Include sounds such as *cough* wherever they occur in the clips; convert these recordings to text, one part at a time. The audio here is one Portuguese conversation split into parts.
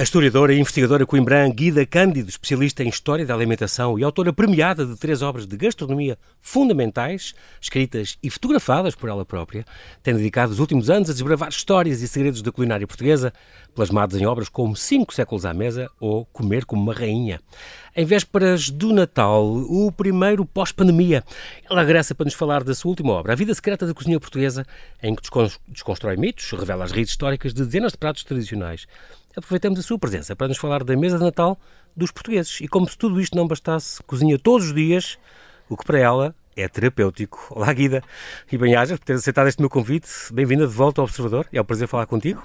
A historiadora e investigadora coimbrã Guida Cândido, especialista em História da Alimentação e autora premiada de três obras de gastronomia fundamentais, escritas e fotografadas por ela própria, tem dedicado os últimos anos a desbravar histórias e segredos da culinária portuguesa, plasmados em obras como Cinco Séculos à Mesa ou Comer como uma Rainha. Em vésperas do Natal, o primeiro pós-pandemia, ela regressa para nos falar da sua última obra, A Vida Secreta da Cozinha Portuguesa, em que desconstrói mitos, revela as raízes históricas de dezenas de pratos tradicionais aproveitamos a sua presença para nos falar da mesa de Natal dos portugueses. E como se tudo isto não bastasse, cozinha todos os dias, o que para ela é terapêutico. Olá, Guida, e bem-ajas por ter aceitado este meu convite. Bem-vinda de volta ao Observador. É um prazer falar contigo.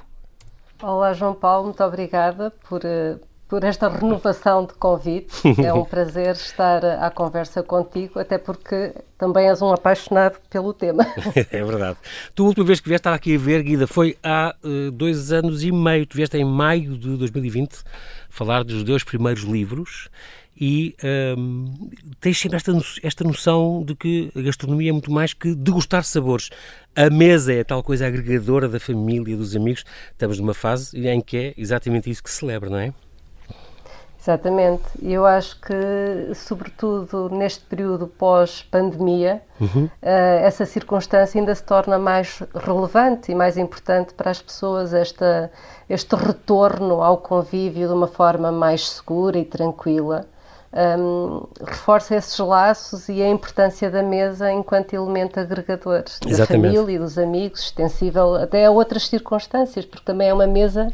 Olá, João Paulo, muito obrigada por, eh, por esta renovação de convite. É um prazer estar à conversa contigo, até porque também és um apaixonado pelo tema. *laughs* é verdade. Tu, a última vez que vieste, estava aqui a ver, Guida, foi há uh, dois anos e meio. Tu vieste em maio de 2020 falar dos teus primeiros livros e um, ehm, tens sempre esta, esta noção de que a gastronomia é muito mais que degustar sabores. A mesa é a tal coisa agregadora da família, dos amigos. Estamos numa fase em que é exatamente isso que se celebra, não é? Exatamente. E eu acho que, sobretudo neste período pós-pandemia, uhum. uh, essa circunstância ainda se torna mais relevante e mais importante para as pessoas, esta, este retorno ao convívio de uma forma mais segura e tranquila. Um, reforça esses laços e a importância da mesa enquanto elemento agregador Exatamente. da família e dos amigos, extensível até a outras circunstâncias, porque também é uma mesa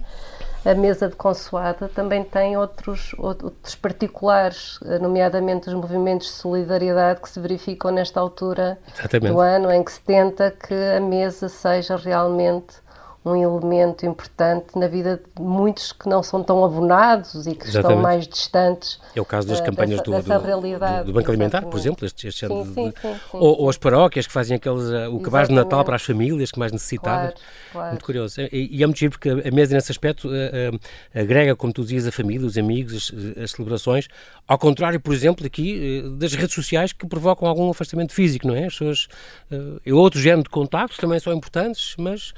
a mesa de consoada também tem outros, outros particulares, nomeadamente os movimentos de solidariedade que se verificam nesta altura Exatamente. do ano, em que se tenta que a mesa seja realmente um elemento importante na vida de muitos que não são tão abonados e que Exatamente. estão mais distantes. É o caso das uh, campanhas dessa, do, dessa do, do, Banco Alimentar, por exemplo, este, este sim, sim, de, sim, ou, ou, as paróquias que fazem aqueles, uh, o cabaz de Natal para as famílias que mais necessitadas. Claro, claro. Muito curioso. E, e, é muito giro porque a mesa, nesse aspecto, uh, agrega, como tu dizias, a família, os amigos, as, as celebrações, ao contrário, por exemplo, aqui das redes sociais que provocam algum afastamento físico, não é? As pessoas, uh, outro género de contactos também são importantes, mas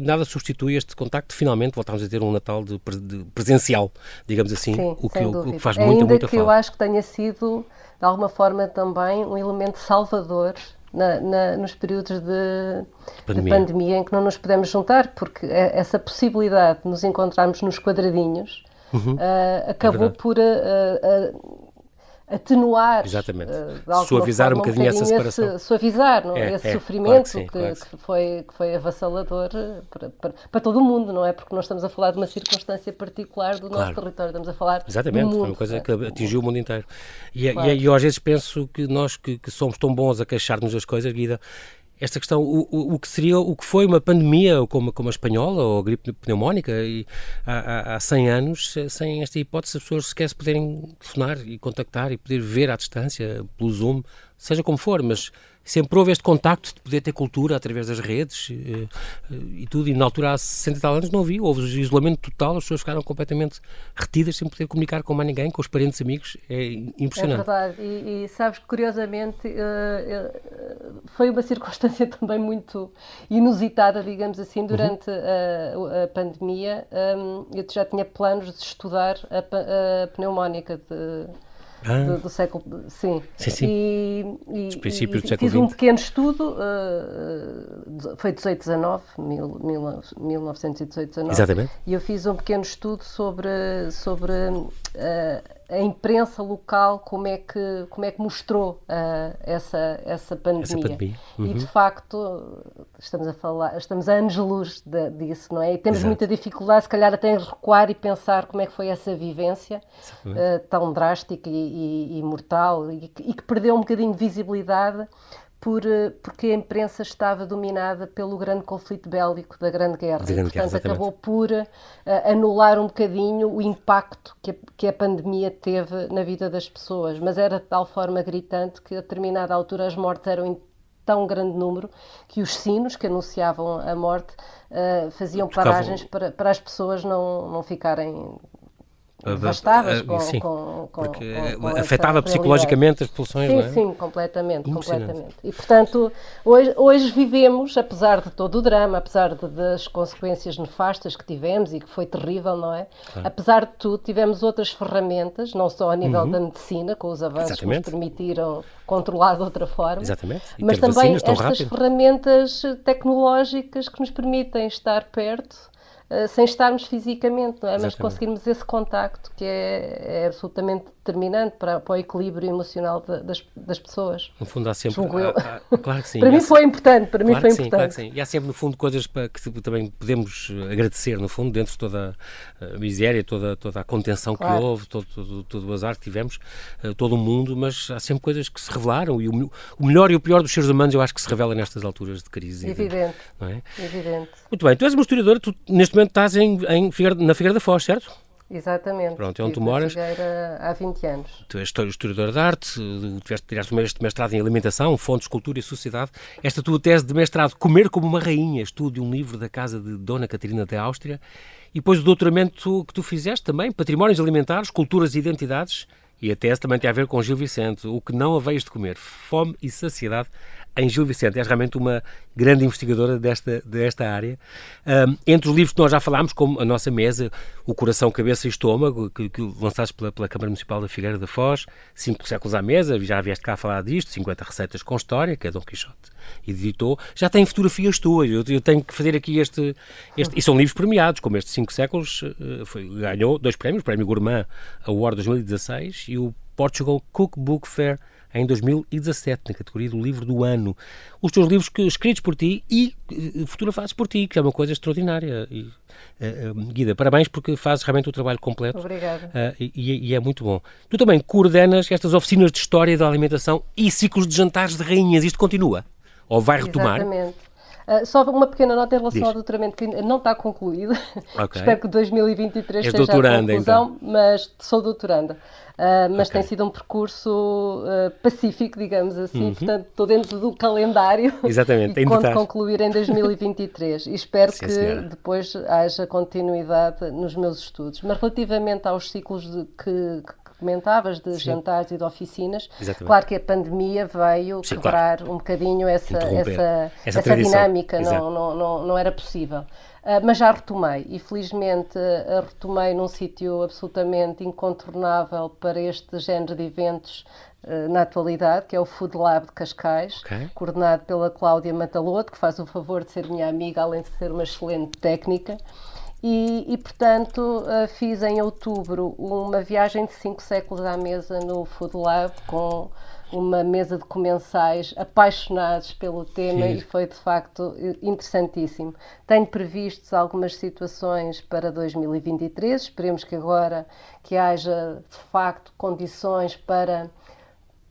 nada nada substitui este contacto. Finalmente voltamos a ter um Natal de, de presencial, digamos assim, Sim, o, que, o, que, faz Ainda muita, muita que eu acho que tenha sido, de alguma forma, também um elemento salvador na, na, nos períodos de pandemia. de pandemia. em que não nos podemos juntar, porque é, essa possibilidade de nos encontrarmos nos quadradinhos uhum. uh, acabou é por uh, uh, atenuar, Exatamente. Uh, suavizar forma, um bocadinho, essa separação. Esse, suavizar não? É, esse é, sofrimento claro que, sim, que, claro que, que, foi, que foi avassalador eh, para, para, para, todo o mundo, não é? Porque nós estamos a falar de uma circunstância particular do claro. nosso território, estamos a falar Exatamente, mundo, foi uma coisa que atingiu o mundo inteiro. E, claro. e, e eu às vezes penso que nós que, que somos tão bons a queixar-nos das coisas, Guida, esta questão, o, o, o, que seria, o que foi uma pandemia como, como a espanhola ou a gripe pneumónica e, há, há 100 anos, sem esta hipótese, as pessoas sequer se poderem telefonar e contactar e poder ver à distância, pelo Zoom, seja como for, mas sempre houve este contacto de poder ter cultura através das redes e, eh, e tudo, e na altura há 60 e tal anos não havia, houve isolamento total, as pessoas ficaram completamente retidas sem poder comunicar com mais ninguém, com os parentes amigos, é impressionante. É verdade, e, e sabes que curiosamente uh, foi uma circunstância *laughs* também muito inusitada, digamos assim, durante uhum. a, a, pandemia, um, eu já tinha planos de estudar a, a pneumónica de ah. do, do, século sim, sim, sim. E, e, Os princípios do século fiz um pequeno estudo uh, foi 18 19 1918 19 exatamente e eu fiz um pequeno estudo sobre sobre uh, a imprensa local como é que como é que mostrou uh, essa essa pandemia, essa pandemia. Uhum. e de facto estamos a falar estamos a anos luz de, disso não é e temos Exato. muita dificuldade se calhar até em recuar e pensar como é que foi essa vivência uh, tão drástica e, e, e mortal e, e que perdeu um bocadinho de visibilidade por, eh, porque a imprensa estava dominada pelo grande conflito bélico da Grande Guerra. grande e, portanto, guerra, acabou por uh, anular um bocadinho o impacto que a, que a pandemia teve na vida das pessoas. Mas era de tal forma gritante que, a determinada altura, as mortes eram em tão grande número que os sinos que anunciavam a morte uh, faziam paragens para, para as pessoas não, não ficarem devastadas com, sim, com, com, porque com, afetava psicologicamente as pulsões, sim, não é? Sim, completamente, completamente. E, portanto, hoje, hoje vivemos, apesar de todo o drama, apesar de, das consequências nefastas que tivemos e que foi terrível, não é? Claro. Apesar de tudo, tivemos outras ferramentas, não só a nível uhum. da medicina, com os avanços Exatamente. que nos permitiram controlar de outra forma, Exatamente. mas também estas ferramentas tecnológicas que nos permitem estar perto eh, sem estarmos fisicamente, não é? Mas conseguirmos esse contacto que é, é absolutamente determinante para, para, o equilíbrio emocional de, das, das pessoas. No fundo há sempre... Há, há, *laughs* claro que sim. para mim foi importante, para claro mim foi sim, importante. Claro que sim. E há sempre, no fundo, coisas para que também podemos agradecer, no fundo, dentro de toda a miséria, toda, toda a contenção claro. que houve, todo, todo, todo, o azar que tivemos, eh, todo o mundo, mas há sempre coisas que se revelaram e o, o melhor e o pior dos seres humanos eu acho que se revela nestas alturas de crise. Evidente. De, é? Evidente. Muito bem, tu és uma historiadora, tu neste momento estás em, em na Figueira da Foz, certo? Exatamente. Pronto, é onde tu moras. há 20 anos. Tu és historiadora de arte, tiveste, tiraste este mestrado em alimentação, fontes, cultura e sociedade. Esta tua tese de mestrado, Comer como uma Rainha, estudo de um livro da casa de Dona Catarina da Áustria. E depois o doutoramento que tu fizeste também, Patrimónios Alimentares, Culturas e Identidades. E a tese também tem a ver com Gil Vicente, o que não haveias de comer, fome e saciedade em Gil Vicente. És realmente uma grande investigadora desta, desta área. Um, entre os livros que nós já falámos, como a nossa mesa, O Coração, Cabeça e Estômago, que, que pela, pela, Câmara Municipal da Figueira da Foz, Cinco Séculos à Mesa, já vieste cá a falar disto, 50 Receitas com História, que é Dom Quixote editou, já tem fotografias tuas. Eu, eu tenho que fazer aqui este, este, E são livros premiados, como este Cinco Séculos, uh, foi, ganhou dois prémios, o Prémio Gourmand Award 2016 e o Portugal Cookbook Fair em 2017, na categoria do livro do ano. Os teus livros que, escritos por ti e uh, fotografados por ti, que é uma coisa extraordinária. E, uh, uh, Guida, parabéns porque fazes realmente o trabalho completo. Obrigada. E, e, é muito bom. Tu também coordenas estas oficinas de história da alimentação e ciclos de jantares de rainhas. Isto continua? Ou vai retomar? Exatamente. Uh, só uma pequena nota em relação Diz. ao doutoramento que não está concluído. Okay. *laughs* Espero que 2023 És seja a conclusão, então. mas sou doutoranda. Uh, mas okay. tem sido um percurso uh, pacífico, digamos assim, uhum. portanto estou dentro do calendário *laughs* Exatamente, e conto concluir em 2023 e espero Sim, que senhora. depois haja continuidade nos meus estudos. Mas relativamente aos ciclos de, que, que comentavas de Sim. jantares e de oficinas, Exatamente. claro que a pandemia veio Sim, quebrar claro. um bocadinho essa, essa, essa, essa dinâmica, não, não, não, não era possível. Uh, mas já retomei e felizmente uh, retomei num sítio absolutamente incontornável para este género de eventos uh, na atualidade, que é o Food Lab de Cascais, okay. coordenado pela Cláudia Mataloto, que faz o favor de ser minha amiga, além de ser uma excelente técnica. E, e, portanto, fiz em outubro uma viagem de cinco séculos à mesa no Food Lab com uma mesa de comensais apaixonados pelo tema Sim. e foi de facto interessantíssimo. Tenho previstos algumas situações para 2023, esperemos que agora que haja de facto condições para,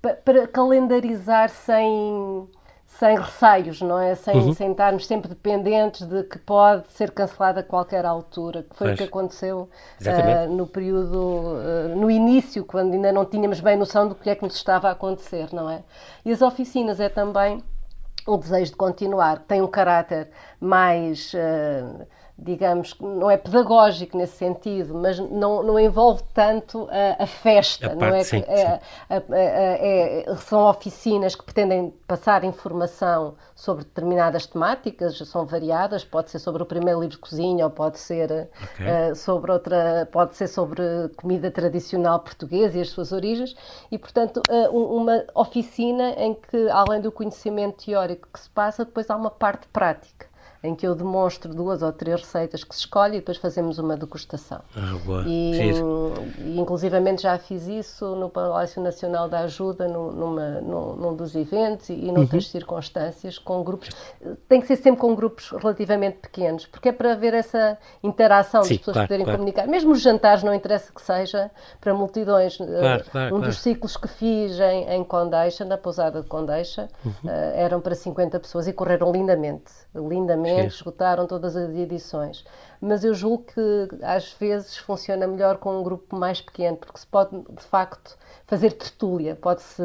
para, para calendarizar sem sem receios, não é? Sem, uhum. sem estarmos sempre dependentes de que pode ser cancelada a qualquer altura, que foi pois. o que aconteceu uh, no período, uh, no início, quando ainda não tínhamos bem noção do que é que nos estava a acontecer, não é? E as oficinas é também o desejo de continuar, tem um caráter mais. Uh, digamos, não é pedagógico nesse sentido, mas não, não envolve tanto a, a festa, a não é? Sim, é, é, é, são oficinas que pretendem passar informação sobre determinadas temáticas, são variadas, pode ser sobre o primeiro livro de cozinha ou pode ser okay. uh, sobre outra, pode ser sobre comida tradicional portuguesa e as suas origens, e portanto uh, uma oficina em que além do conhecimento teórico que se passa, depois há uma parte prática em que eu demonstro duas ou três receitas que se escolhe e depois fazemos uma degustação. Ah, boa. E, e inclusivamente já fiz isso no Palácio Nacional da Ajuda, no, numa, num, num, dos eventos e, e noutras uhum. circunstâncias, com grupos. Tem que ser sempre com grupos relativamente pequenos, porque é para haver essa interação, Sim, das pessoas claro, poderem claro. comunicar. Mesmo os jantares, não interessa que seja para multidões. Claro, claro, um dos ciclos que fiz em, em Condeixa, na pousada de Condeixa, uhum. uh, eram para 50 pessoas e correram lindamente. Lindamente esgotaram todas as edições. Mas eu julgo que às vezes funciona melhor com um grupo mais pequeno, porque se pode de facto fazer tertúlia, pode-se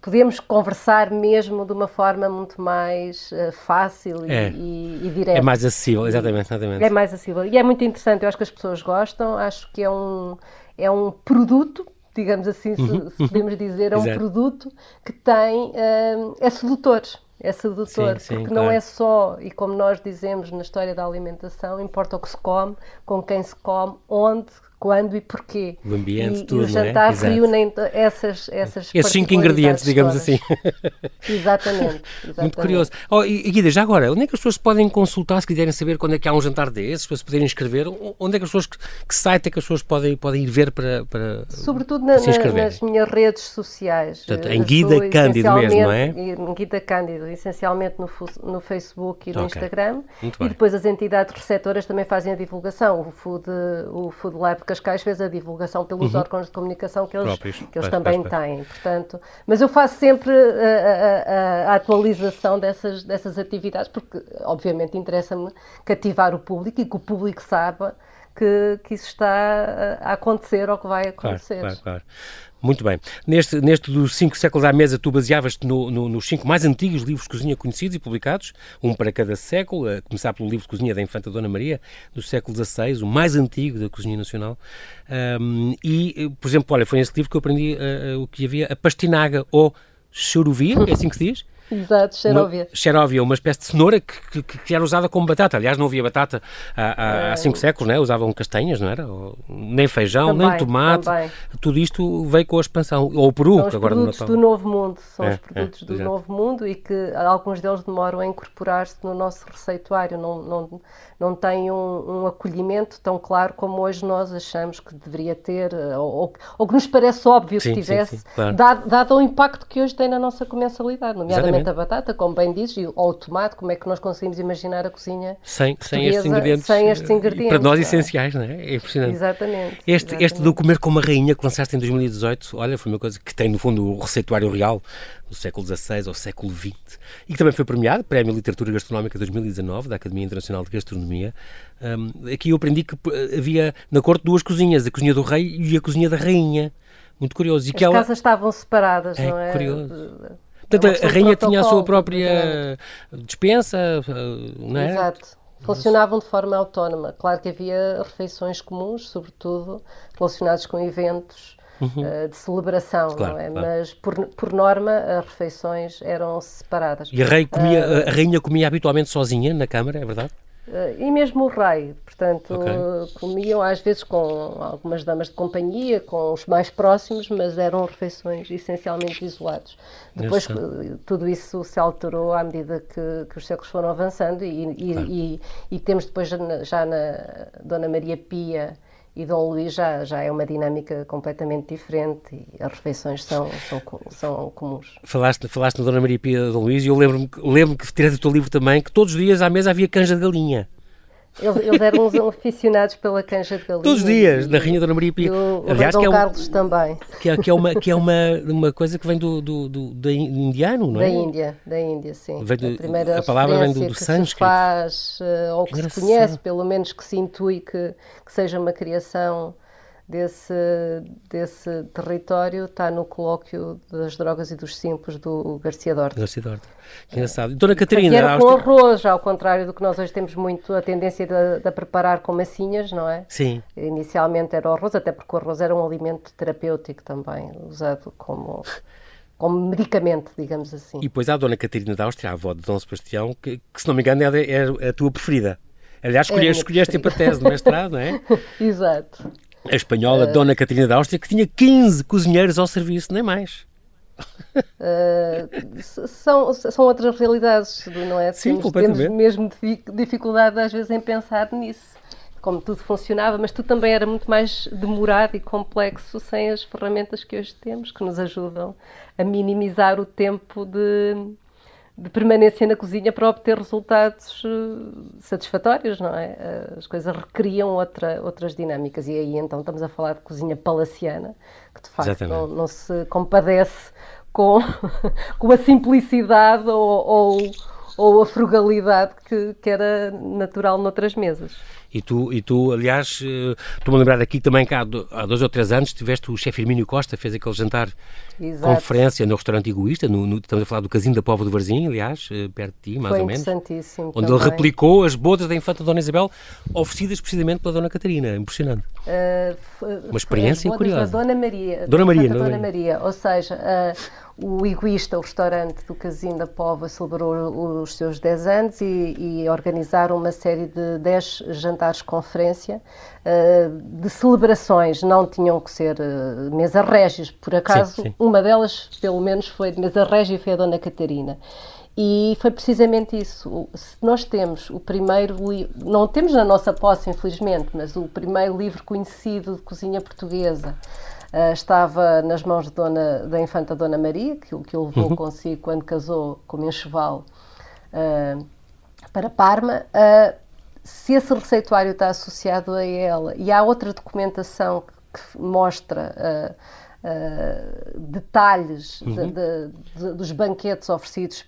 podemos conversar mesmo de uma forma muito mais uh, fácil e, é. e, e, direta. É mais acessível, exatamente, exatamente. É mais acessível. E é muito interessante, eu acho que as pessoas gostam, acho que é um, é um produto, digamos assim, se, uhum. se podemos dizer, é um produto que tem, uh, é sedutor. É sedutor, sim, sim, porque claro. não é só, e como nós dizemos na história da alimentação, importa o que se come, com quem se come, onde, quando e porquê. O ambiente, e, tudo, e o jantar é? reúnem essas, essas Esses cinco ingredientes, digamos todas. assim. *laughs* Exatamente, exatamente. *laughs* Muito curioso. Oh, e, Guida, já agora, onde é que as pessoas podem consultar se quiserem saber quando é que há um jantar desses, para se poderem inscrever? Onde é que as pessoas, que, site é que as pessoas podem, podem ir ver para, para Sobretudo na, se na, nas minhas redes sociais. Portanto, em Guida Cândido mesmo, não é? Em Guida Cândido, essencialmente no, no Facebook e no okay. Instagram. Muito e depois as entidades receptoras também fazem a divulgação. O Food, o Food Lab Cascais fez a divulgação pelos uhum. órgãos de comunicação que eles, Próprios. que eles também têm. Portanto, mas eu faço sempre a, a, a atualização dessas, dessas atividades, porque obviamente interessa-me cativar o público e que o público saiba que, que isso está a acontecer ou que vai acontecer. Claro, claro, claro. Muito bem. Neste, neste dos cinco séculos à mesa, tu baseavas-te no, no, nos cinco mais antigos livros de cozinha conhecidos e publicados, um para cada século, a começar pelo livro de cozinha da Infanta Dona Maria, do século XVI, o mais antigo da cozinha nacional. Um, e, por exemplo, olha, foi nesse livro que eu aprendi uh, o que havia, a pastinaga ou choruvia, é assim que se diz? Exato, xeróvia. Xeróvia, uma espécie de cenoura que, que, que, era usada como batata. Aliás, não havia batata há, há é... cinco séculos, né? usavam castanhas, não era? Nem feijão, também, nem tomate. Também. Tudo isto veio com a expansão. Ou o peru, são os agora produtos do Novo Mundo. São é, os produtos é, do exatamente. Novo Mundo e que alguns deles demoram a incorporar-se no nosso receituário. Não, não, não têm um, um, acolhimento tão claro como hoje nós achamos que deveria ter, ou, ou que nos parece óbvio sim, que tivesse, sim, sim, claro. dado, dado o impacto que hoje tem na nossa comensalidade, nomeadamente A batata, como bem dizes, ou o tomate, como é que nós conseguimos imaginar a cozinha sem, sem estes ingredientes, sem estes ingredientes para nós é? essenciais, não é? É impressionante. Exatamente. Este, exatamente. este do Comer como a Rainha que lançaste em 2018, olha, foi uma coisa que tem no fundo o receituário real do século XVI ao século XX e que também foi premiado, Prémio Literatura Gastronómica 2019 da Academia Internacional de Gastronomia. Um, aqui eu aprendi que eh, havia na corte duas cozinhas, a cozinha do rei e a cozinha da rainha. Muito curioso. E As que ela... casas estavam separadas, é, não é? Curioso. Portanto, a rainha tinha a sua própria dispensa, não é? Exato. Funcionavam de forma autónoma. Claro que havia refeições comuns, sobretudo relacionadas com eventos uhum. uh, de celebração, claro, não é? Claro. Mas, por, por norma, as refeições eram separadas. E a, rei comia, uh, a rainha comia habitualmente sozinha na Câmara, é verdade? Uh, e mesmo o rei, portanto, okay. comiam às vezes com algumas damas de companhia, com os mais próximos, mas eram refeições essencialmente isolados. Depois tudo isso se alterou à medida que, que os séculos foram avançando e, e, claro. e, e temos depois já na Dona Maria Pia e Dom Luís já, já é uma dinâmica completamente diferente e as refeições são, são, são comuns. Falaste, falaste na Dona Maria Pia Dom Luís e eu lembro-me lembro que tirei do teu livro também que todos os dias à mesa havia canja de galinha. Eles, eles eram uns aficionados pela canja de galinha. Todos os dias, na Rainha Dona Maria Pia. O, Aliás, o que é um, Carlos também. Que é, que é, uma, que é uma, uma coisa que vem do, do, do, do indiano, não é? Da Índia, da Índia, sim. Do, a, primeira a palavra vem do, do sânscrito. Se faz, uh, ou que, que se conhece, pelo menos que se intui que, que seja uma criação desse, desse território está no colóquio das drogas e dos simples do Garcia Dorta. Garcia Dorta. Que engraçado. Dona Catarina... Que era com arroz, ao contrário do que nós hoje temos muito a tendência de, de preparar com massinhas, não é? Sim. Inicialmente era o arroz, até porque o arroz era um alimento terapêutico também, usado como como medicamento, digamos assim. E depois há a Dona Catarina da Áustria, a avó de Dom Sebastião, que, que se não me engano é, é a tua preferida. Aliás, escolheste, é escolheste para a tese de mestrado, não é? *laughs* Exato a espanhola uh, Dona Catarina da Áustria, que tinha 15 cozinheiros ao serviço, nem mais. Uh, são, são outras realidades, não é? Sim, temos, temos mesmo dificuldade às vezes em pensar nisso, como tudo funcionava, mas tudo também era muito mais demorado e complexo sem as ferramentas que hoje temos, que nos ajudam a minimizar o tempo de, de permanência na cozinha para obter resultados eh, satisfatórios, não é? Eh, as coisas requeriam outra, outras dinâmicas e aí então estamos a falar de cozinha palaciana, que de facto não, não, se compadece com, *laughs* com a simplicidade ou, ou, ou a frugalidade que, que era natural noutras mesas. E tu, e tu aliás, eh, estou-me a lembrar aqui também que há, dois ou três anos tiveste o chefe Hermínio Costa, fez aquele jantar, Exato. conferência no restaurante egoísta, no, no, estamos a falar do Casino da Povo do Varzim, aliás, eh, perto de ti, mais Foi ou menos. interessantíssimo Onde também. ele replicou as bodas da infanta Dona Isabel, oferecidas precisamente pela Dona Catarina. Impressionante. Uh, Uma experiência curiosa. Dona Maria. Dona Maria, Dona, Dona Maria. Ou seja, uh, o Egoísta, o restaurante do Casino da Pova, celebrou os seus 10 anos e, e organizaram uma série de 10 jantares-conferência uh, de celebrações. Não tinham que ser uh, mesa régias, por acaso, sim, sim. uma delas, pelo menos, foi de mesa régia e foi a Dona Catarina. E foi precisamente isso. Se nós temos o primeiro livro, não temos na nossa posse, infelizmente, mas o primeiro livro conhecido de cozinha portuguesa Uh, estava nas mãos dona, da infanta Dona Maria, que, que o levou uhum. consigo quando casou com o enxoval uh, para Parma. Uh, se esse receituário está associado a ela, e há outra documentação que, que mostra detalhes uhum. de, de, de, dos banquetes oferecidos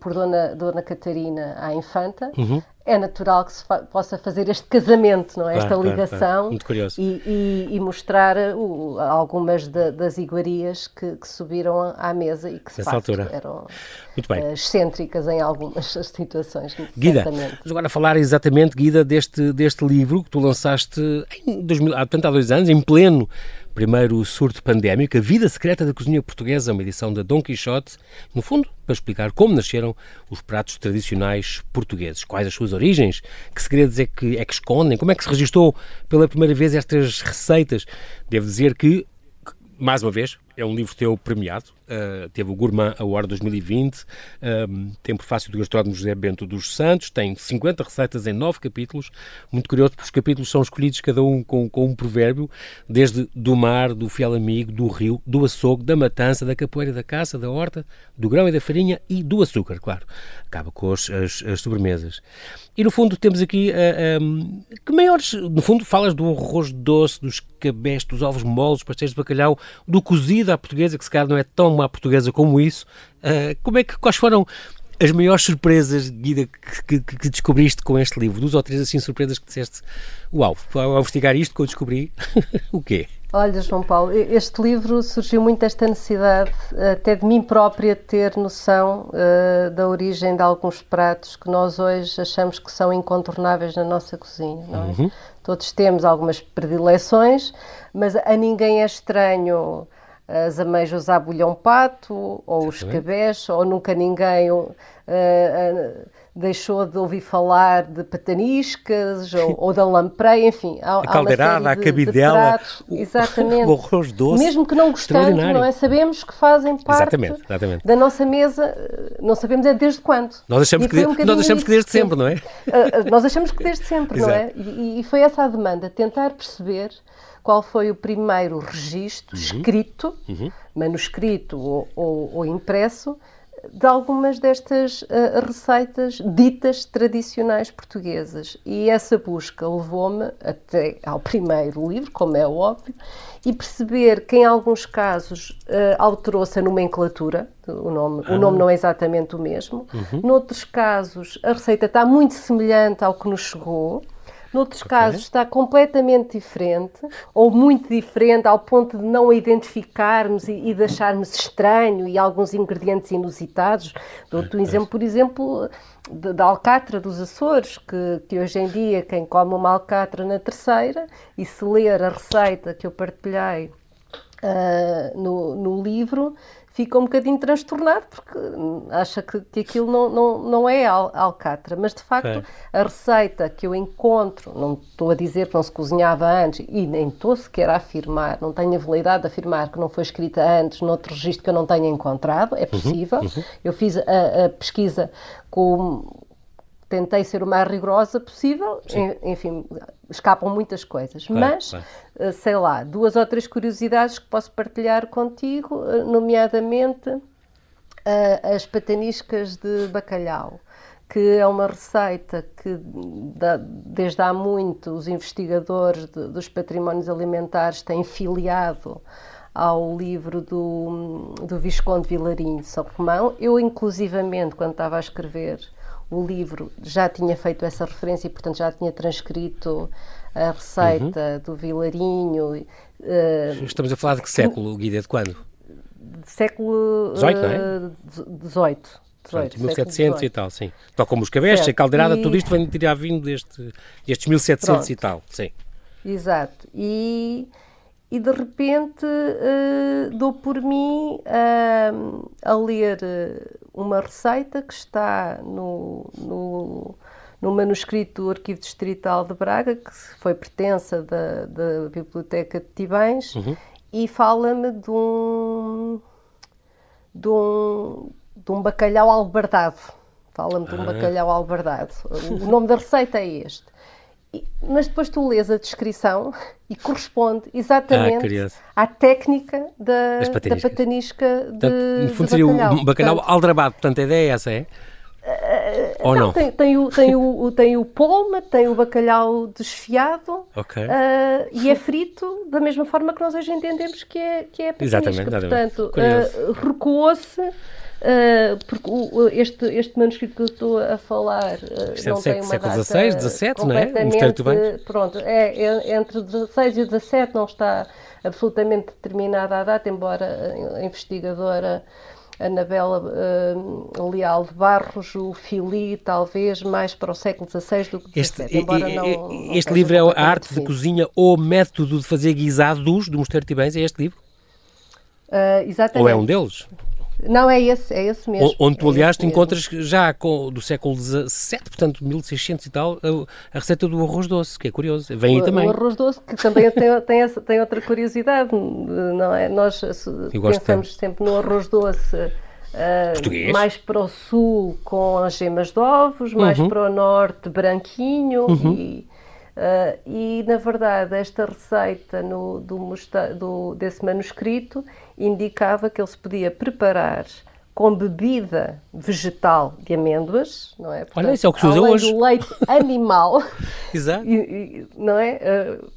por Dona, Dona Catarina à Infanta, uhum. é natural que se fa possa fazer este casamento, não é? Claro, Esta ligação claro, claro. Curioso. E, e, e mostrar uh, algumas de, das iguarias que, que, subiram à mesa e que se altura. eram bem. excêntricas em algumas *laughs* situações. Guida, vamos agora falar exatamente, Guida, deste, deste livro que tu lançaste em 2000, há, portanto, há dois anos, em pleno primeiro surto pandémico, A Vida Secreta da Cozinha Portuguesa, uma edição da Dom Quixote, no fundo, para explicar como nasceram os pratos tradicionais portugueses, quais as suas origens, que segredos é que, é que escondem, como é que se registou pela primeira vez estas receitas. Devo dizer que, mais uma vez, é um livro teu premiado, uh, teve o Gourmand Award 2020, uh, tem prefácio do gastrónomo José Bento dos Santos, tem 50 receitas em 9 capítulos, muito curioso porque os capítulos são escolhidos cada um com, com um provérbio, desde do mar, do fiel amigo, do rio, do açougue, da matança, da capoeira, da caça, da horta, do grão e da farinha e do açúcar, claro. Acaba com as, as, as sobremesas. E no fundo temos aqui uh, eh, um, que maiores, no fundo falas do arroz doce, dos cabestos, dos ovos moles, dos pastéis de bacalhau, do cozido à portuguesa, que se calhar não é tão à portuguesa como isso. Uh, como é que, quais foram as maiores surpresas, Guida, que, que, que, descobriste com este livro? Duas ou três assim surpresas que disseste, uau, ao investigar isto que eu descobri, *laughs* o quê? Olha, João Paulo, este livro surgiu muito desta necessidade, até de mim própria, ter noção uh, da origem de alguns pratos que nós hoje achamos que são incontornáveis na nossa cozinha. Não é? Uhum. Todos temos algumas predileções, mas a ninguém é estranho as ameijas à bulhão pato, ou os cabés, ou nunca ninguém uh, uh, deixou de ouvir falar de pataniscas, ou, *laughs* ou da lampreia, enfim. Há, a caldeirada, a cabidela, o, exatamente. *laughs* o arroz doce. Mesmo que não gostando, não é? Sabemos que fazem parte exatamente, exatamente. da nossa mesa, não sabemos é desde quando. Nós achamos, que, um nós achamos que desde sempre, não é? Uh, nós achamos que desde sempre, não é? E, e foi essa a demanda, tentar perceber qual foi o primeiro registro uhum. escrito, uhum. manuscrito ou, ou, ou, impresso, de algumas destas uh, receitas ditas tradicionais portuguesas. E essa busca levou-me até ao primeiro livro, como é óbvio, e perceber que em alguns casos uh, alterou-se a nomenclatura, o nome, ah. o nome não é exatamente o mesmo. Uhum. Noutros casos, a receita está muito semelhante ao que nos chegou. Noutros okay. casos está completamente diferente, ou muito diferente, ao ponto de não a identificarmos e, e de acharmos estranho e alguns ingredientes inusitados. Dou-te um exemplo, por exemplo, da alcatra dos Açores, que, que, hoje em dia quem come uma alcatra na terceira e se ler a receita que eu partilhei uh, no, no livro, fica um bocadinho transtornado porque acha que, que aquilo não, não, não é al, alcatra. Mas de facto, é. a receita que eu encontro, não estou a dizer que não se cozinhava antes e nem estou sequer a afirmar, não tenho a validade de afirmar que não foi escrita antes noutro registro que eu não tenha encontrado, é uhum, possível. Uhum, uhum. Eu fiz a, a pesquisa com tentei ser o mais rigorosa possível, Sim. enfim, escapam muitas coisas, claro, mas claro. Eh, sei lá, duas ou três curiosidades que posso partilhar contigo, eh, nomeadamente uh, as pataniscas de bacalhau, que é uma receita que da, desde há muito os investigadores de, dos patrimónios alimentares têm filiado ao livro do, do Visconde Vilarinho de São Romão. Eu, inclusivamente, quando estava a escrever o livro, já tinha feito essa referência e, portanto, já tinha transcrito a receita uhum. do Vilarinho. Uh, Estamos a falar de que século, Guida? De quando? De século XVIII, não é? XVIII. 18, 1700 e tal, sim. Tal como os cabestos, a caldeirada, e... tudo isto vem tirar vindo deste, destes 1700 Pronto. e tal, sim. Exato. E, e de repente uh, dou por mim uh, a ler eh, uma receita que está no, no, no, manuscrito do Arquivo Distrital de Braga, que foi pertença da, da Biblioteca de Tibães, uhum. e fala-me de um, de um de um bacalhau albardado. Fala-me de um ah. bacalhau albardado. O nome da receita é este. Mas depois tu lês a descrição e corresponde exatamente ah, à técnica da, da patanisca de, portanto, no fundo seria um bacalhau portanto, aldrabado, portanto a ideia é essa, é? Uh, Ou não? não? Tem, tem, o, tem, o, tem o polma, tem o bacalhau desfiado okay. uh, e é frito da mesma forma que nós hoje entendemos que é, que é a patanisca. Exatamente, exatamente. Portanto, uh, recuou-se Uh, porque o, este, este manuscrito que eu estou a falar uh, Isto é não tem uma século XVI, XVII, não é? Completamente, pronto, é, é, entre o XVI e o XVII não está absolutamente determinada a data, embora a investigadora Anabela uh, Leal de Barros, o Fili, talvez mais para o século XVI do que este, XVII, embora não, Este não livro é a arte de cozinha ou método de fazer guisados do Mosteiro Tibães, é este livro? Uh, exatamente. Ou é um deles? Não, é esse, é esse mesmo. Onde tu, é aliás, te encontras já com, do século XVII, portanto, 1600 e tal, a, a, receita do arroz doce, que é curioso. Vem o, aí também. O arroz doce, que também tem, tem, essa, tem outra curiosidade, não é? Nós pensamos sempre no arroz doce. Uh, mais para o sul com as gemas de ovos, mais uhum. para o norte branquinho uhum. e, uh, e na verdade esta receita no, do, do, desse manuscrito indicava que ele se podia preparar com bebida vegetal de amêndoas, não é? Portanto, Olha, isso é o que se usa hoje. do leite animal. *laughs* Exato. E, e, não é? Uh,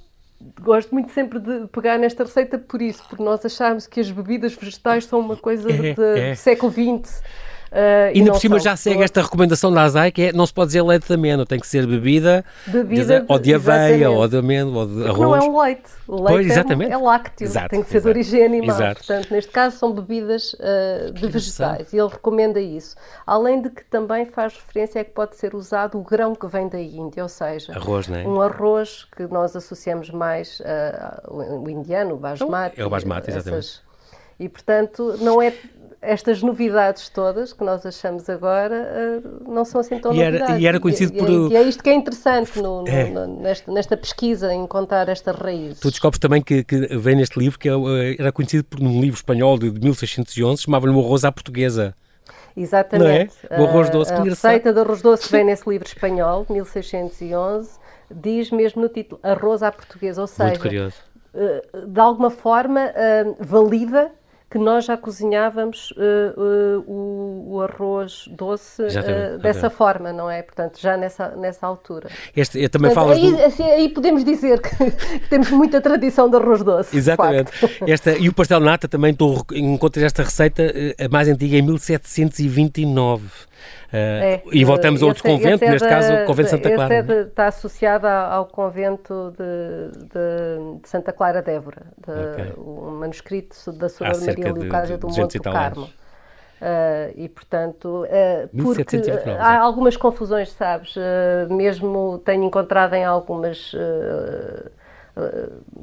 gosto muito sempre de pegar nesta receita por isso, por nós acharmos que as bebidas vegetais são uma coisa é, de, é. do século XX. Uh, e, e por cima já segue esta recomendação da ASAI, que é não se pode dizer leite de amêndoa, tem que ser bebida, bebida de, ou de aveia, ou de amêndoa, ou de arroz. Não é um leite, o leite pois, exatamente. É, é lácteo, exato, tem que ser exato. de origem animal. Exato. Portanto, neste caso são bebidas uh, de vegetais e ele recomenda isso. Além de que também faz referência a que pode ser usado o grão que vem da Índia, ou seja, arroz, é? um arroz que nós associamos mais uh, o indiano, o basmati. É o basmati, exatamente. Essas, e, portanto, não é estas novidades todas que nós achamos agora uh, não são assim tão e novidades. Era, e era conhecido e, por... E, é isto que é interessante no, no, é. no, nesta, nesta, pesquisa, encontrar estas raízes. Tu descobres também que, que vem neste livro, que é era conhecido por um livro espanhol de, de 1611, chamava-lhe o arroz à portuguesa. Exatamente. Não é? O arroz doce. A, a receita do arroz doce que *laughs* vem nesse livro espanhol, de 1611, diz mesmo no título, arroz à portuguesa, ou seja... Muito curioso. De alguma forma, valida que nós já cozinhávamos uh, uh, o, o, arroz doce uh, dessa forma, não é? Portanto, já nessa, nessa altura. Este, eu também Portanto, aí, do... assim, aí podemos dizer que, *laughs* que, temos muita tradição de arroz doce. Exatamente. *laughs* Esta, e o pastel nata também, estou, encontrei esta receita a mais antiga em 1729. Uh, é, e voltamos a outro esse, convento, é neste da, caso o convento de Santa Clara. Esse é de, está associado ao convento de, de, de, Santa Clara de Évora, de, okay. um manuscrito da Sra. Maria Leocádia do Monte do Carmo. Uh, e portanto, uh, porque há algumas confusões, sabes? Uh, mesmo tenho encontrado em algumas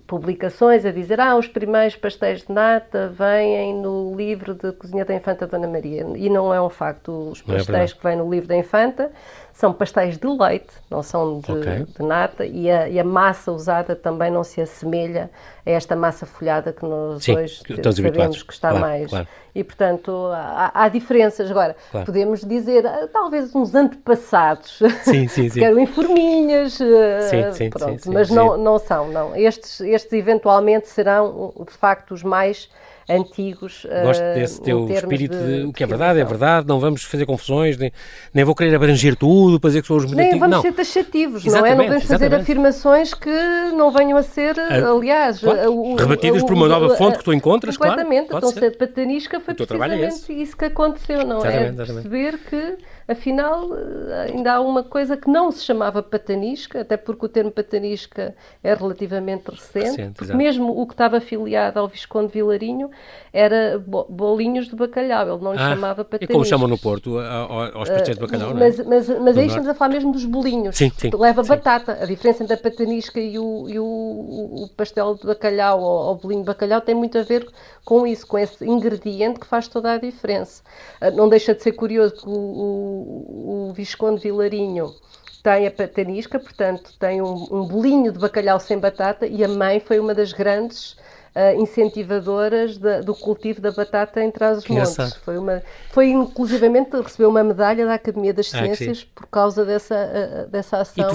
publicações a dizer ah, os primeiros pastéis de nata vêm no livro de cozinha da Infanta Dona Maria. E não é um facto. Os é pastéis é que vêm no livro da Infanta são pastéis de leite, não são de, okay. de nata, e a, e a, massa usada também não se assemelha a esta massa folhada que nós Sim, hoje sabemos habituados. que está claro, mais. Claro. E, portanto, há, há diferenças. Agora, claro. podemos dizer, ah, talvez uns antepassados, sim, sim, *laughs* sim. que eram em forminhas, ah, sim, pronto, mas Não, não são, não. Estes, estes eventualmente serão, de facto, os mais antigos. Gosto desse teu espírito de, de, o que é verdade, é verdade, não vamos fazer confusões, nem, nem vou querer abranger tudo, para dizer que são os Nem vamos não. ser taxativos, não é? Não podemos fazer exatamente. afirmações que não venham a ser, a, aliás... Claro, rebatidas por uma nova fonte que tu encontras, completamente, claro. Completamente, então ser patanisca foi é precisamente é isso que aconteceu, não é? Perceber que afinal eh, ainda há uma coisa que não se chamava patanisca, até porque o termo patanisca é relativamente recente, recente mesmo o que estava afiliado ao Visconde Vilarinho era bolinhos de bacalhau, ele não lhe ah, chamava patanisca. E como chamam no Porto aos pastéis de bacalhau, uh, mas, mas, mas aí estamos a falar mesmo dos bolinhos, sim, sim, leva sim. batata. A diferença entre a patanisca e o, e o, o pastel de bacalhau ou o bolinho de bacalhau tem muito a ver com isso, com esse ingrediente que faz toda a diferença. Uh, não deixa de ser curioso que o o, Visconde Vilarinho tem a patanisca, portanto tem um, um bolinho de bacalhau sem batata e a mãe foi uma das grandes uh, incentivadoras de, do cultivo da batata em Trás-os-Montes. Foi, uma, foi inclusivamente recebeu uma medalha da Academia das ah, Ciências ah, por causa dessa, uh, dessa ação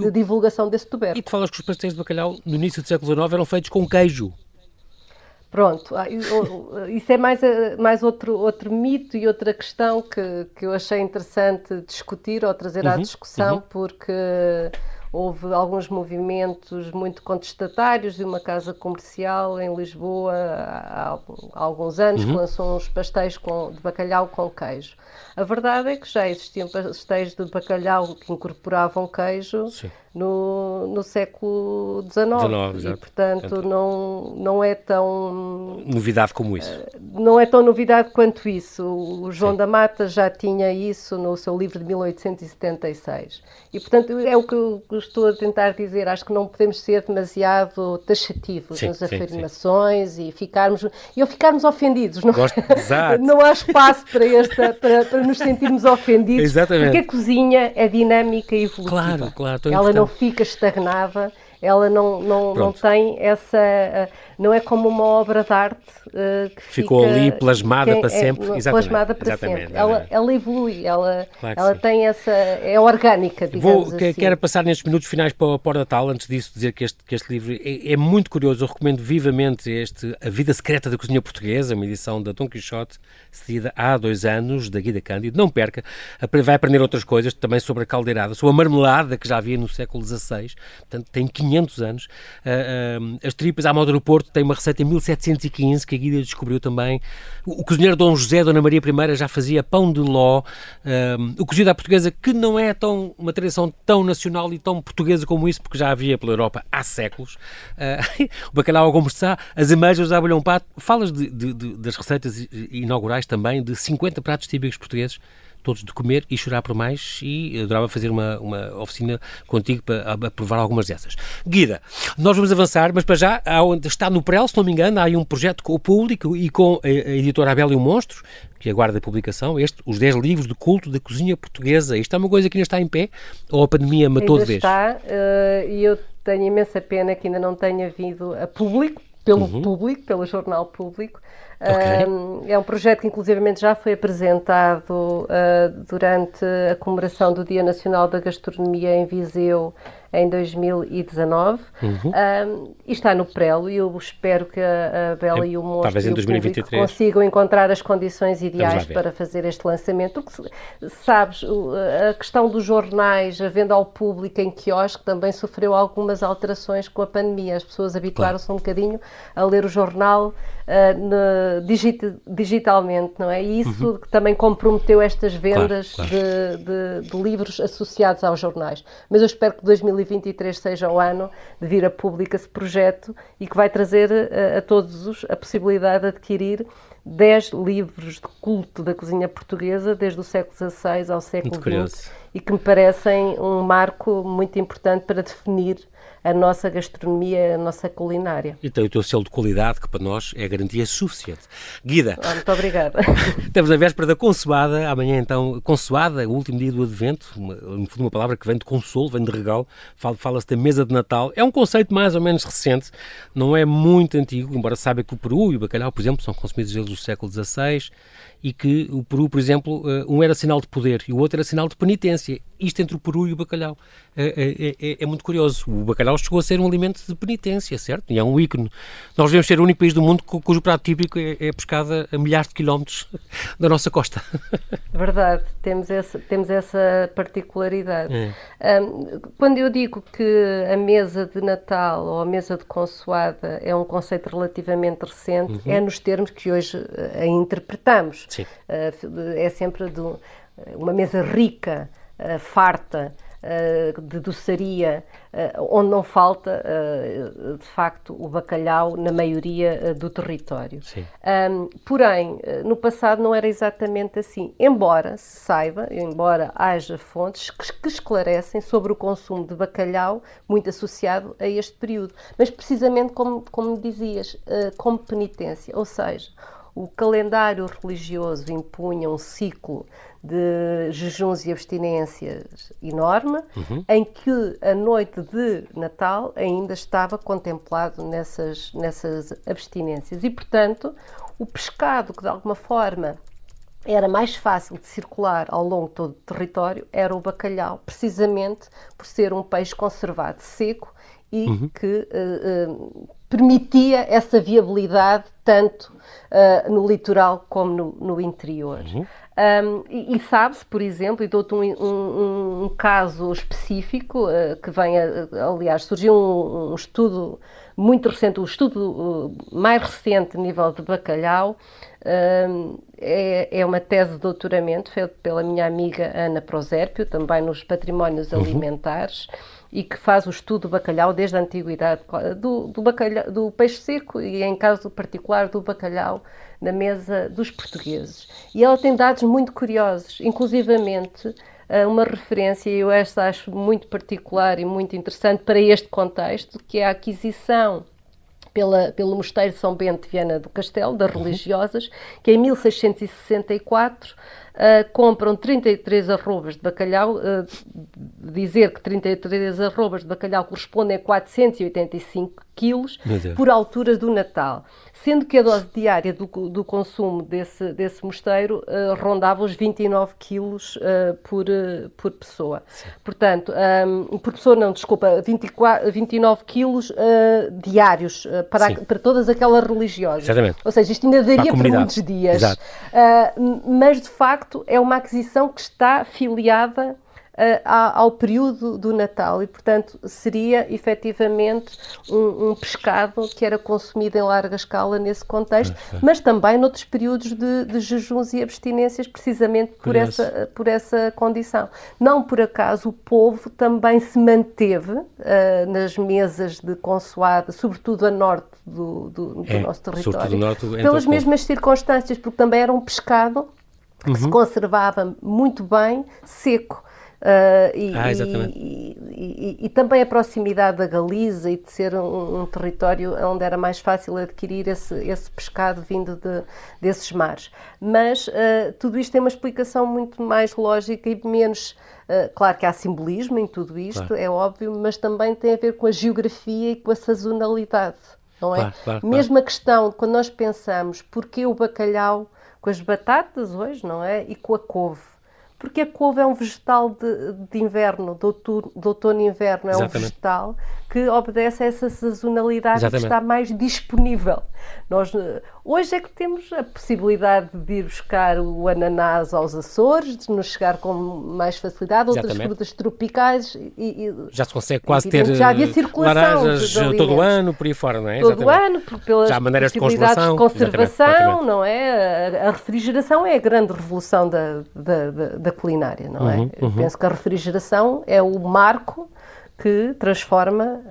de divulgação desse tubérculo. E tu falas que os pastéis de bacalhau no início do século XIX eram feitos com queijo. Pronto, ah, isso é mais, mais outro, outro mito e outra questão que, que eu achei interessante discutir ou trazer uhum, à discussão, uhum. porque houve alguns movimentos muito contestatários de uma casa comercial em Lisboa há, há alguns anos uhum. que lançou uns pastéis com, de bacalhau com queijo. A verdade é que já existiam pastéis de bacalhau que incorporavam queijo no, no século XIX. e, portanto, não, não é tão... Novidade como isso. Eh, não é tão novidade quanto isso. O João Sim. da Mata já tinha isso no seu livro de 1876. E, portanto, é o que eu estou a tentar dizer. Acho que não podemos ser demasiado taxativos sim, nas afirmações sim. e ficarmos... E ficarmos ofendidos. Não, Gosto, *laughs* não há espaço para, esta, para, para nos sentirmos ofendidos. Exatamente. Porque a cozinha é dinâmica e evolutiva. Claro, claro. Ela não fica estagnada, ela não, não, não tem essa. Eh, não é como uma obra de arte uh, que ficou fica, ali plasmada para é, sempre. Exatamente, plasmada para exatamente, sempre. Ela, ela evolui, ela, claro ela tem essa. é orgânica, digamos Vou, assim. Quero passar nestes minutos finais para, o Porta Natal, antes disso dizer que este, que este livro é, é, muito curioso. Eu recomendo vivamente este A Vida Secreta da Cozinha Portuguesa, uma edição da Dom Quixote, cedida há dois anos, da Guida Cândido. Não perca, vai aprender outras coisas também sobre a caldeirada, sobre a marmelada que já havia no século XVI, portanto tem 500 anos. Uh, as tripas à moda do Porto tem uma receita em 1715 que a Guida descobriu também. O, o cozinheiro Dom José, Dona Maria I já fazia pão de ló. Uh, o cozido à portuguesa, que não é tão uma tradição tão nacional e tão portuguesa como isso, porque já havia pela Europa há séculos. *laughs* o bacalhau ao gomeçá, as ameijas, o abelhão pato. Falas de, de, de, das receitas inaugurais também de 50 pratos típicos portugueses todos de comer e chorar por mais e adorava fazer uma, uma oficina contigo para aprovar algumas dessas. Guida, nós vamos avançar, mas para já está no Prel, se não me engano, há aí um projeto com o público e com a, editora Abel e o Monstro, que aguarda a publicação, este, os 10 livros de culto da cozinha portuguesa. Isto é uma coisa que ainda está em pé ou a pandemia matou ainda de vez? está, uh, e eu tenho imensa pena que ainda não tenha vindo a público, pelo uhum. público, pelo jornal público, Okay. é um projeto que, inclusivamente, já foi apresentado uh, durante a comemoração do Dia Nacional da Gastronomia em Viseu em 2019 uhum. um, e está no prelo e eu espero que a, a Bela é, e o Monstro e o 2023. consigam encontrar as condições ideais para fazer este lançamento. Sabes, a questão dos jornais, a venda ao público em quiosque também sofreu algumas alterações com a pandemia. As pessoas habituaram-se claro. um bocadinho a ler o jornal uh, no, digit, digitalmente, não é? E isso uhum. também comprometeu estas vendas claro, claro. De, de, de livros associados aos jornais. Mas eu espero que 2023 2023 seja o ano de vir a público esse projeto e que vai trazer a, eh, a todos a possibilidade de adquirir 10 livros de culto da cozinha portuguesa desde o século XVI ao século XX e que me parecem um marco muito importante para definir a nossa gastronomia, a nossa culinária. E tem o teu selo de qualidade, que para nós é garantia suficiente. Guida. Ah, muito obrigada. *laughs* Estamos na véspera da consoada, amanhã então, consoada, o último dia do advento, uma, uma palavra que vem de consolo, vem de regalo, fala-se da mesa de Natal. É um conceito mais ou menos recente, não é muito antigo, embora saiba que o peru e o bacalhau, por exemplo, são consumidos desde o século XVI e que o Peru, por exemplo, uh, um era sinal de poder e o outro era sinal de penitência. Isto entre o Peru e o bacalhau é, é, é, é, muito curioso. O bacalhau chegou a ser um alimento de penitência, certo? E é um ícone. Nós devemos ser o único país do mundo cujo prato típico é, é pescada a milhares de quilómetros *laughs* da nossa costa. *laughs* Verdade, temos essa, temos essa particularidade. É. Um, quando eu digo que a mesa de Natal ou a mesa de consoada é um conceito relativamente recente, uhum. é nos termos que hoje a interpretamos. Uh, é sempre de uma mesa rica, uh, farta, eh, de doçaria, eh, onde não falta, eh, de facto, o bacalhau na maioria do território. Um, porém, no passado não era exatamente assim, embora se saiba, embora haja fontes que, que esclarecem sobre o consumo de bacalhau muito associado a este período, mas precisamente como, como dizias, como penitência, ou seja, o calendário religioso impunha um ciclo de jejuns e abstinências enorme, uhum. em que a noite de Natal ainda estava contemplado nessas, nessas abstinências. E, portanto, o pescado que de alguma forma era mais fácil de circular ao longo de todo o território era o bacalhau, precisamente por ser um peixe conservado seco e uhum. que uh, uh, permitia essa viabilidade tanto uh, no litoral como no, no interior. Uhum. Um, e, e sabe-se, por exemplo, e dou-te um, um, um, caso específico uh, que vem, a, aliás, surgiu um, estudo muito recente, o estudo uh, mais recente a nível de bacalhau, é, é, uma tese de doutoramento feita pela minha amiga Ana Prosérpio, também nos patrimónios uhum. alimentares, e que faz o estudo do bacalhau desde a antiguidade, do, do, bacalhau, do peixe seco e, em caso particular, do bacalhau na mesa dos portugueses. E ela tem dados muito curiosos, inclusivamente eh, uma referência, eu esta acho muito particular e muito interessante para este contexto, que é a aquisição pela, pelo Mosteiro São Bento de Viana do Castelo, das uhum. religiosas, que em 1664 uh, compram 33 arrobas de bacalhau, uh, dizer que 33 arrobas de bacalhau correspondem a 485 quilos por altura do Natal, sendo que a dose diária do, do consumo desse, desse mosteiro uh, rondava os 29 quilos uh, por, uh, por pessoa. Sim. Portanto, um, por pessoa não, desculpa, 24, 29 quilos diários para, para todas aquelas religiosas. Exatamente. Ou seja, isto ainda daria para muitos dias. mas, de facto, é uma aquisição que está filiada ao período do Natal e, portanto, seria efetivamente um, um, pescado que era consumido em larga escala nesse contexto, mas também noutros períodos de, de jejuns e abstinências, precisamente por essa, por essa condição. Não por acaso o povo também se manteve uh, nas mesas de consoada, sobretudo a norte do, do, do é, nosso território, norte, pelas mesmas circunstâncias, porque também era um pescado que uhum. se conservava muito bem seco. Uh, e, ah, e, e, e, também a proximidade da Galiza e de ser um, um, território onde era mais fácil adquirir esse, esse pescado vindo de, desses mares. Mas uh, tudo isto tem uma explicação muito mais lógica e menos. Uh, claro que há simbolismo em tudo isto, claro. é óbvio, mas também tem a ver com a geografia e com a sazonalidade. Não é? Claro, claro, Mesmo a questão, quando nós pensamos porquê o bacalhau com as batatas hoje, não é? E com a couve porque a couve é um vegetal de, de inverno, de outono, de outono e inverno, é Exatamente. um vegetal que obedece a essa sazonalidade Exatamente. que está mais disponível. Nós, hoje é que temos a possibilidade de ir buscar o ananás aos Açores, de nos chegar com mais facilidade, outras Exatamente. frutas tropicais. E, e, já se consegue quase ter já havia circulação laranjas de, de todo o ano, por aí fora, não é? Todo o ano, pelas já maneiras de conservação, de conservação não é? A, a, refrigeração é a grande revolução da, da, da, da culinária, não é? Uhum, uhum. Penso que a refrigeração é o marco que transforma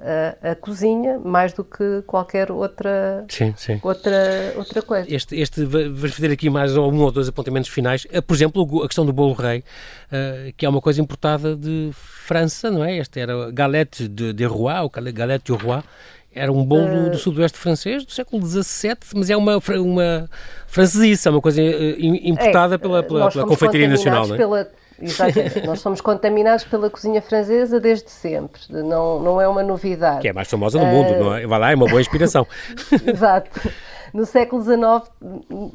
a, a, cozinha mais do que qualquer outra, sim, sim. outra, outra coisa. Este, este, vamos fazer aqui mais um ou dois apontamentos finais. Uh, por exemplo, a questão do bolo rei, uh, que é uma coisa importada de França, não é? Este era galette de, de Roi, ou galette du Roi, era um bolo uh, do sudoeste francês do século XVII, mas é uma, uma francesice, é uma coisa importada é, pela, pela, pela confeitaria nacional, não é? Pela Exatamente. Nós somos contaminados pela cozinha francesa desde sempre. Não, não é uma novidade. Que é a mais famosa do uh... mundo, não é? Vai lá, é uma boa inspiração. *laughs* Exato. no século XIX,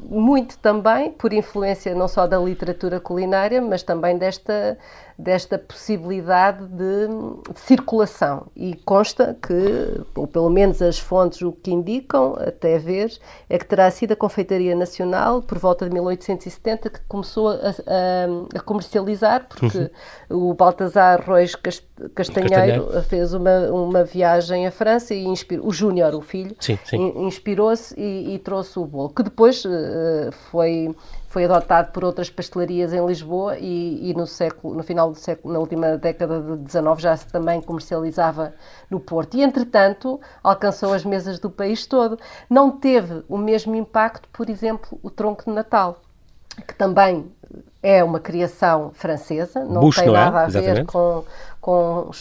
muito também por influência não só da literatura culinária, mas também desta desta possibilidade de, de, circulação. E consta que, ou pelo menos as fontes o que indicam, até ver, é que terá sido a Confeitaria Nacional, por volta de 1870, que começou a, a, a comercializar, porque uhum. o Baltazar Reis Castanheiro, Castanheiro, fez uma, uma viagem à França e inspirou, o Júnior, o filho, inspirou-se e, e, trouxe o bolo, que depois uh, foi foi adotado por outras pastelarias em Lisboa e, e, no século, no final do século, na última década de 19 já se também comercializava no Porto. E entretanto alcançou as mesas do país todo. Não teve o mesmo impacto, por exemplo, o tronco de Natal, que também é uma criação francesa, não Bush, tem não é? nada é? a ver com, com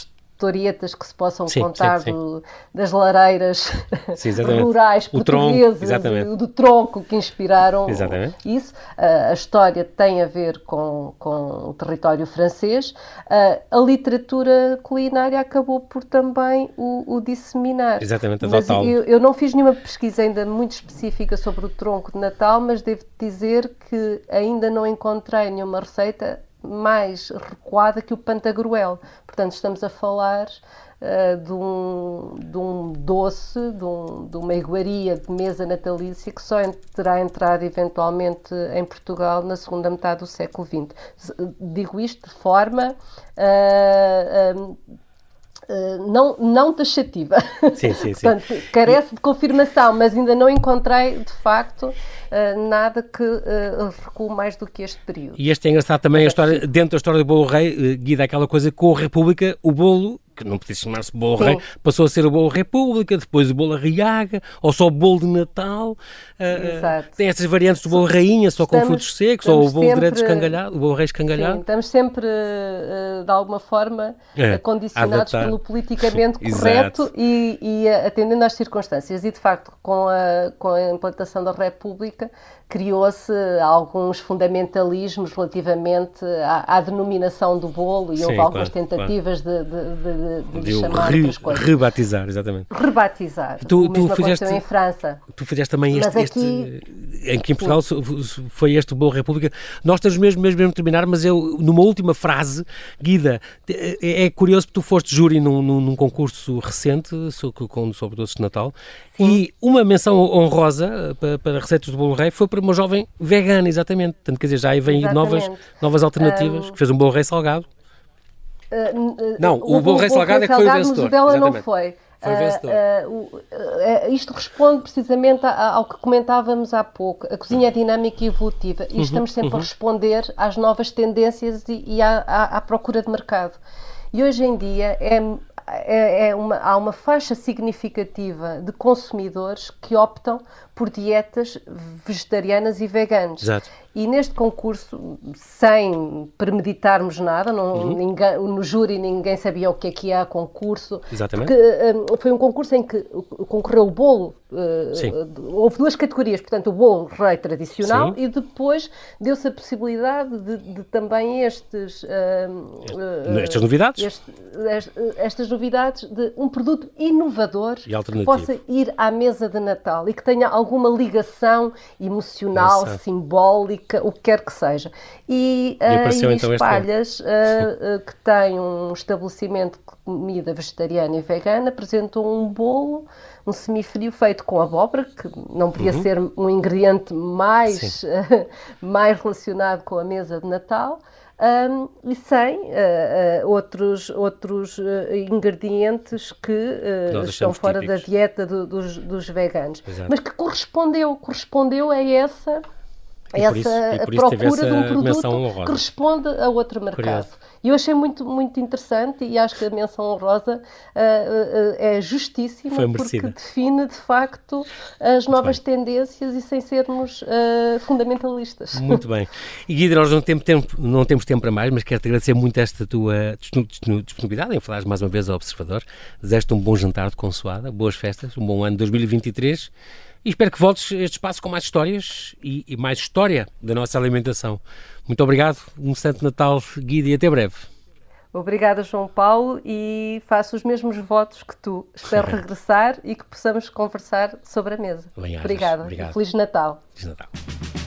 historietas que se possam sim, contar sim. Do, das lareiras *laughs* rurais o portuguesas, tronco, do tronco que inspiraram exatamente. isso. Uh, a história tem a ver com, com o território francês. Uh, a literatura culinária acabou por também o, o disseminar. Exatamente, mas eu, eu não fiz nenhuma pesquisa ainda muito específica sobre o tronco de Natal, mas devo dizer que ainda não encontrei nenhuma receita mais recuada que o Pantagruel. Portanto, estamos a falar uh, de, um, de um doce, de, um, de, uma iguaria de mesa natalícia que só terá entrado eventualmente em Portugal na segunda metade do século XX. Digo isto de forma. Uh, Uh, não, não taxativa. Sim, sim, sim. *laughs* Portanto, carece de confirmação, mas ainda não encontrei, de facto, uh, nada que uh, recue mais do que este período. E este é engraçado também, a história, dentro da história do Bolo Rei, guida aquela coisa com a República, o bolo que não podia chamar-se Bolo. Rei, passou a ser o Bolo República, depois o Bolo Arriaga, ou só o Bolo de Natal. Uh, tem essas variantes do Bolo Rainha, só estamos, com frutos secos, ou o Bolo sempre, escangalhado, o Bolo Rei escangalhado. Sim, estamos sempre, uh, de alguma forma, é, condicionados pelo politicamente *laughs* correto e, e atendendo às circunstâncias. E, de facto, com a, com a implantação da República, criou-se alguns fundamentalismos relativamente à, à, denominação do bolo e Sim, houve algumas claro, tentativas claro. de, de, de, de, chamar re, coisas. Rebatizar, exatamente. Rebatizar. Tu, tu fizeste, em França. Tu fizeste também este, aqui, este, em que em Portugal sim. foi este o Bolo República. Nós estamos mesmo, mesmo, mesmo terminar, mas eu, numa última frase, Guida, é, é curioso que tu foste júri num, num, num concurso recente sobre, sobre doces de Natal. E uma menção honrosa para, para receitas do Bolo Rei foi para uma jovem vegana, exatamente. Portanto, quer dizer, já aí vem novas, novas alternativas, um, que fez um bom rei salgado. Uh, não, o, o bom rei salgado é que foi o vencedor. Mas dela não foi. Foi uh, uh, uh, isto responde precisamente ao que comentávamos há pouco. A cozinha é dinâmica e evolutiva e uhum, estamos sempre uhum. a responder às novas tendências e, e à, à, à, procura de mercado. E hoje em dia é, é, é uma, há uma faixa significativa de consumidores que optam por dietas vegetarianas e veganas. Exato. E neste concurso, sem premeditarmos nada, não, uhum. ninguém, no júri ninguém sabia o que é que a concurso. Exatamente. Porque, um, foi um concurso em que concorreu o bolo. Uh, houve duas categorias, portanto, o bolo rei tradicional Sim. e depois deu-se a possibilidade de, de também estes. Uh, estas novidades? Este, estas novidades de um produto inovador que possa ir à mesa de Natal e que tenha alguma ligação emocional, simbólica, o que quer que seja. E, e, uh, e então Espalhas, uh, uh, que tem um estabelecimento de comida vegetariana e vegana, apresentou um bolo, um semifrio feito com abóbora, que não podia uhum. ser um ingrediente mais, *laughs* mais relacionado com a mesa de Natal um, e sem uh, uh, outros, outros uh, ingredientes que estão fora típicos. da dieta do, dos, dos, veganos. Exato. Mas que correspondeu, correspondeu a essa, essa isso, procura de um produto que responde a outro mercado. Curioso. E eu achei muito, muito interessante e acho que a menção honrosa uh, uh, é justíssima porque define de facto as novas tendências e sem sermos uh, fundamentalistas. Muito bem. E Guido, nós não temos, tempo, não temos tempo para mais, mas quero-te agradecer muito esta tua disponibilidade em falares mais uma vez ao Observador. Desejo-te um bom jantar de consoada, boas festas, um bom ano 2023 e espero que voltes a este espaço com mais histórias e, e mais história da nossa alimentação. Muito obrigado, um Santo Natal, Guida, e até breve. Obrigada, João Paulo, e faço os mesmos votos que tu. Espero *laughs* regressar e que possamos conversar sobre a mesa. Bem, Obrigada. Obrigado. Feliz Natal. Feliz Natal.